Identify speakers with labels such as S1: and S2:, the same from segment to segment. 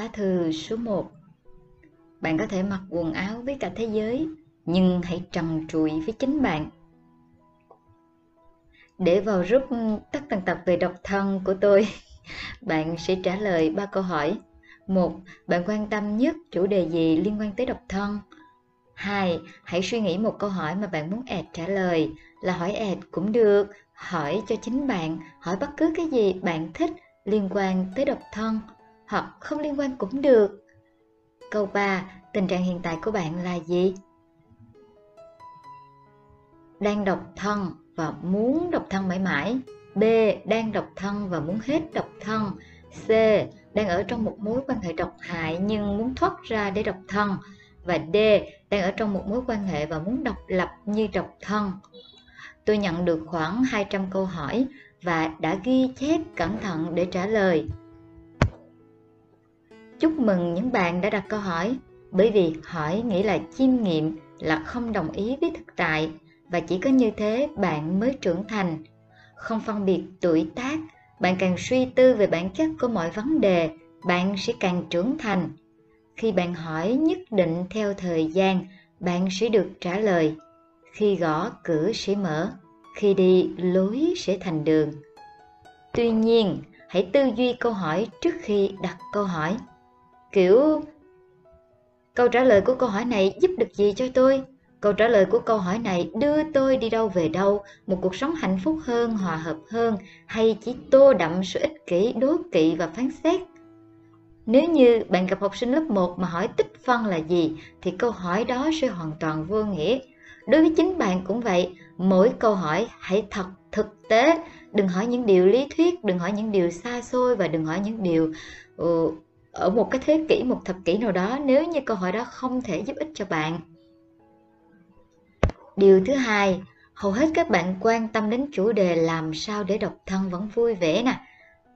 S1: Lá thư số 1 Bạn có thể mặc quần áo với cả thế giới, nhưng hãy trần trụi với chính bạn. Để vào group tất tần tập về độc thân của tôi, bạn sẽ trả lời ba câu hỏi. Một, bạn quan tâm nhất chủ đề gì liên quan tới độc thân? Hai, hãy suy nghĩ một câu hỏi mà bạn muốn ẹt trả lời, là hỏi ẹt cũng được, hỏi cho chính bạn, hỏi bất cứ cái gì bạn thích liên quan tới độc thân hoặc không liên quan cũng được. Câu 3. Tình trạng hiện tại của bạn là gì? Đang độc thân và muốn độc thân mãi mãi. B. Đang độc thân và muốn hết độc thân. C. Đang ở trong một mối quan hệ độc hại nhưng muốn thoát ra để độc thân. Và D. Đang ở trong một mối quan hệ và muốn độc lập như độc thân. Tôi nhận được khoảng 200 câu hỏi và đã ghi chép cẩn thận để trả lời. Chúc mừng những bạn đã đặt câu hỏi, bởi vì hỏi nghĩa là chiêm nghiệm, là không đồng ý với thực tại, và chỉ có như thế bạn mới trưởng thành. Không phân biệt tuổi tác, bạn càng suy tư về bản chất của mọi vấn đề, bạn sẽ càng trưởng thành. Khi bạn hỏi nhất định theo thời gian, bạn sẽ được trả lời. Khi gõ cửa sẽ mở, khi đi lối sẽ thành đường. Tuy nhiên, hãy tư duy câu hỏi trước khi đặt câu hỏi kiểu câu trả lời của câu hỏi này giúp được gì cho tôi? Câu trả lời của câu hỏi này đưa tôi đi đâu về đâu? Một cuộc sống hạnh phúc hơn hòa hợp hơn hay chỉ tô đậm sự ích kỷ đố kỵ và phán xét? Nếu như bạn gặp học sinh lớp 1 mà hỏi tích phân là gì thì câu hỏi đó sẽ hoàn toàn vô nghĩa. Đối với chính bạn cũng vậy mỗi câu hỏi hãy thật thực tế. Đừng hỏi những điều lý thuyết đừng hỏi những điều xa xôi và đừng hỏi những điều uh, ở một cái thế kỷ, một thập kỷ nào đó, nếu như câu hỏi đó không thể giúp ích cho bạn. Điều thứ hai, hầu hết các bạn quan tâm đến chủ đề làm sao để độc thân vẫn vui vẻ nè,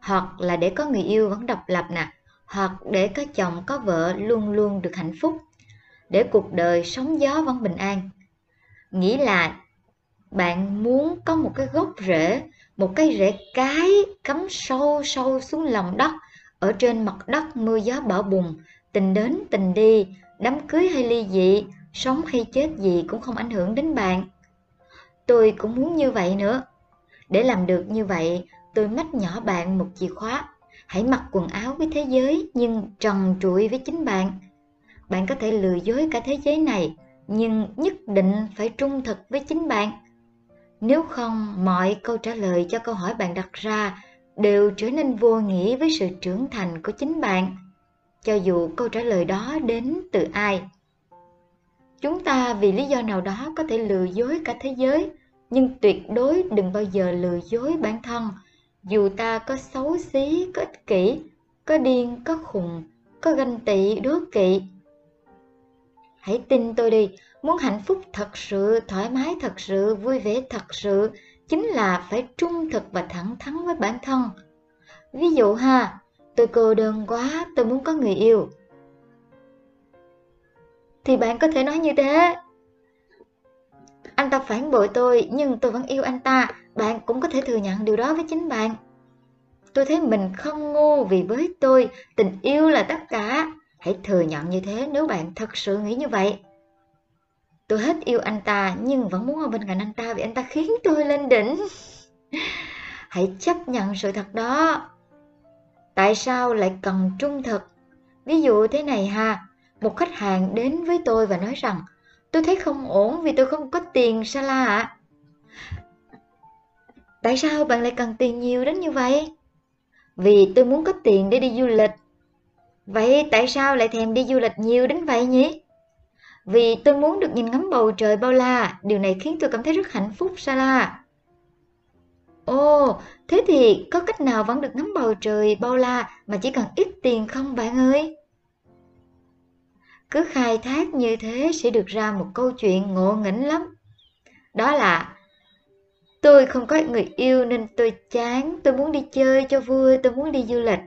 S1: hoặc là để có người yêu vẫn độc lập nè, hoặc để có chồng, có vợ luôn luôn được hạnh phúc, để cuộc đời sóng gió vẫn bình an. Nghĩ là bạn muốn có một cái gốc rễ, một cái rễ cái cắm sâu sâu xuống lòng đất ở trên mặt đất mưa gió bão bùng, tình đến tình đi, đám cưới hay ly dị, sống hay chết gì cũng không ảnh hưởng đến bạn. Tôi cũng muốn như vậy nữa. Để làm được như vậy, tôi mách nhỏ bạn một chìa khóa. Hãy mặc quần áo với thế giới nhưng trần trụi với chính bạn. Bạn có thể lừa dối cả thế giới này, nhưng nhất định phải trung thực với chính bạn. Nếu không, mọi câu trả lời cho câu hỏi bạn đặt ra đều trở nên vô nghĩa với sự trưởng thành của chính bạn, cho dù câu trả lời đó đến từ ai. Chúng ta vì lý do nào đó có thể lừa dối cả thế giới, nhưng tuyệt đối đừng bao giờ lừa dối bản thân, dù ta có xấu xí, có ích kỷ, có điên, có khùng, có ganh tị, đố kỵ. Hãy tin tôi đi, muốn hạnh phúc thật sự, thoải mái thật sự, vui vẻ thật sự chính là phải trung thực và thẳng thắn với bản thân. Ví dụ ha, tôi cô đơn quá, tôi muốn có người yêu. Thì bạn có thể nói như thế. Anh ta phản bội tôi nhưng tôi vẫn yêu anh ta, bạn cũng có thể thừa nhận điều đó với chính bạn. Tôi thấy mình không ngu vì với tôi tình yêu là tất cả. Hãy thừa nhận như thế nếu bạn thật sự nghĩ như vậy. Tôi hết yêu anh ta nhưng vẫn muốn ở bên cạnh anh ta vì anh ta khiến tôi lên đỉnh. Hãy chấp nhận sự thật đó. Tại sao lại cần trung thực? Ví dụ thế này ha, một khách hàng đến với tôi và nói rằng tôi thấy không ổn vì tôi không có tiền Sala ạ. Tại sao bạn lại cần tiền nhiều đến như vậy? Vì tôi muốn có tiền để đi du lịch. Vậy tại sao lại thèm đi du lịch nhiều đến vậy nhỉ? Vì tôi muốn được nhìn ngắm bầu trời bao la, điều này khiến tôi cảm thấy rất hạnh phúc, Sala. Ồ, thế thì có cách nào vẫn được ngắm bầu trời bao la mà chỉ cần ít tiền không bạn ơi? Cứ khai thác như thế sẽ được ra một câu chuyện ngộ nghĩnh lắm. Đó là Tôi không có người yêu nên tôi chán, tôi muốn đi chơi cho vui, tôi muốn đi du lịch.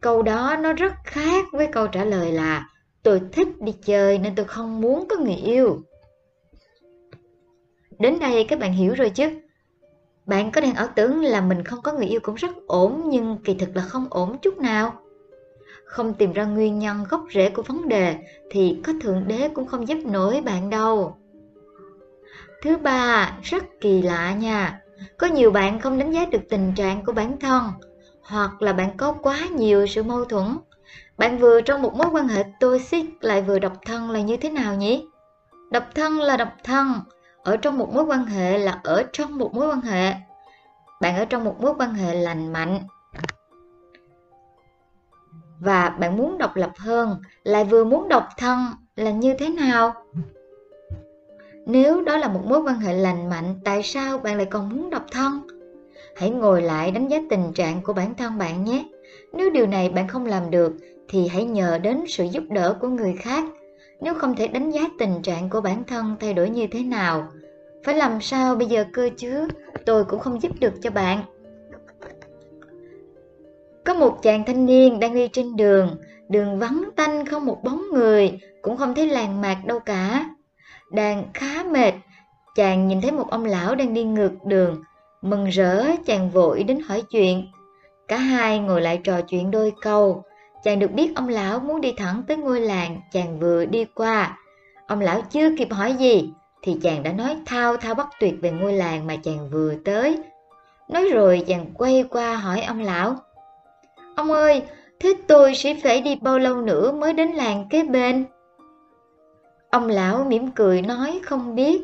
S1: Câu đó nó rất khác với câu trả lời là Tôi thích đi chơi nên tôi không muốn có người yêu. Đến đây các bạn hiểu rồi chứ? Bạn có đang ảo tưởng là mình không có người yêu cũng rất ổn, nhưng kỳ thực là không ổn chút nào. không tìm ra nguyên nhân gốc rễ của vấn đề, thì có thượng đế cũng không giúp nổi bạn đâu thứ ba, rất kỳ lạ nha có nhiều bạn không đánh giá được tình trạng của bản thân, hoặc là bạn có quá nhiều sự mâu thuẫn bạn vừa trong một mối quan hệ toxic lại vừa độc thân là như thế nào nhỉ? Độc thân là độc thân, ở trong một mối quan hệ là ở trong một mối quan hệ. Bạn ở trong một mối quan hệ lành mạnh. Và bạn muốn độc lập hơn, lại vừa muốn độc thân là như thế nào? Nếu đó là một mối quan hệ lành mạnh, tại sao bạn lại còn muốn độc thân? Hãy ngồi lại đánh giá tình trạng của bản thân bạn nhé nếu điều này bạn không làm được, thì hãy nhờ đến sự giúp đỡ của người khác. Nếu không thể đánh giá tình trạng của bản thân thay đổi như thế nào, phải làm sao bây giờ cơ chứ? Tôi cũng không giúp được cho bạn. Có một chàng thanh niên đang đi trên đường đường vắng tanh không một bóng người, cũng không thấy làng mạc đâu cả. Đang khá mệt, chàng nhìn thấy một ông lão đang đi ngược đường, mừng rỡ, chàng vội đến hỏi chuyện cả hai ngồi lại trò chuyện đôi câu. Chàng được biết ông lão muốn đi thẳng tới ngôi làng, chàng vừa đi qua. Ông lão chưa kịp hỏi gì, thì chàng đã nói thao thao bất tuyệt về ngôi làng mà chàng vừa tới. Nói rồi chàng quay qua hỏi ông lão. Ông ơi, thế tôi sẽ phải đi bao lâu nữa mới đến làng kế bên? Ông lão mỉm cười nói không biết.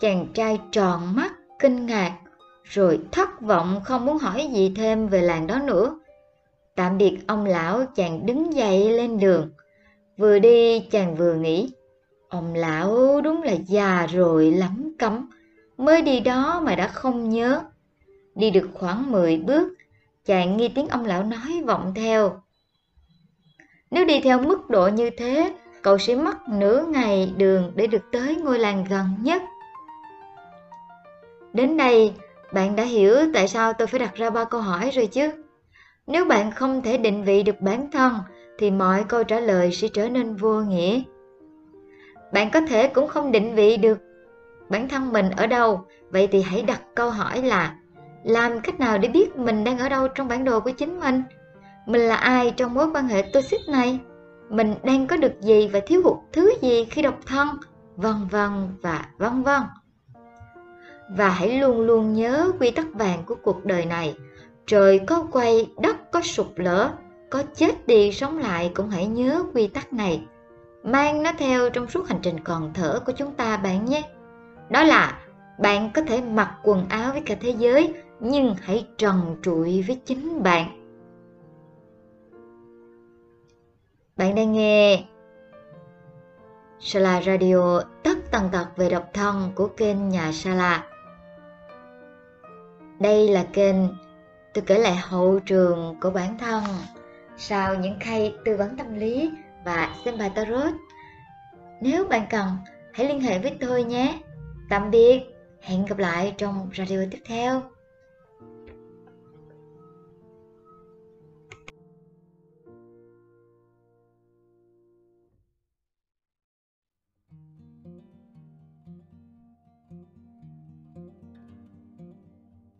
S1: Chàng trai tròn mắt, kinh ngạc rồi thất vọng không muốn hỏi gì thêm về làng đó nữa. Tạm biệt ông lão, chàng đứng dậy lên đường. Vừa đi, chàng vừa nghĩ, ông lão đúng là già rồi, lắm cấm. Mới đi đó mà đã không nhớ. Đi được khoảng 10 bước, chàng nghe tiếng ông lão nói vọng theo. Nếu đi theo mức độ như thế, cậu sẽ mất nửa ngày đường để được tới ngôi làng gần nhất. Đến đây bạn đã hiểu tại sao tôi phải đặt ra ba câu hỏi rồi chứ? Nếu bạn không thể định vị được bản thân, thì mọi câu trả lời sẽ trở nên vô nghĩa. Bạn có thể cũng không định vị được bản thân mình ở đâu, vậy thì hãy đặt câu hỏi là, làm cách nào để biết mình đang ở đâu trong bản đồ của chính mình? Mình là ai trong mối quan hệ toxic này? Mình đang có được gì và thiếu hụt thứ gì khi độc thân? Vân vân và vân vân và hãy luôn luôn nhớ quy tắc vàng của cuộc đời này. Trời có quay, đất có sụp lở, có chết đi sống lại cũng hãy nhớ quy tắc này. Mang nó theo trong suốt hành trình còn thở của chúng ta bạn nhé. Đó là, bạn có thể mặc quần áo với cả thế giới, nhưng hãy trần trụi với chính bạn. Bạn đang nghe Sala Radio, tất tần tật về độc thân của kênh nhà Sala đây là kênh tôi kể lại hậu trường của bản thân sau những khay tư vấn tâm lý và xem bài tarot. Nếu bạn cần, hãy liên hệ với tôi nhé. Tạm biệt, hẹn gặp lại trong radio tiếp theo.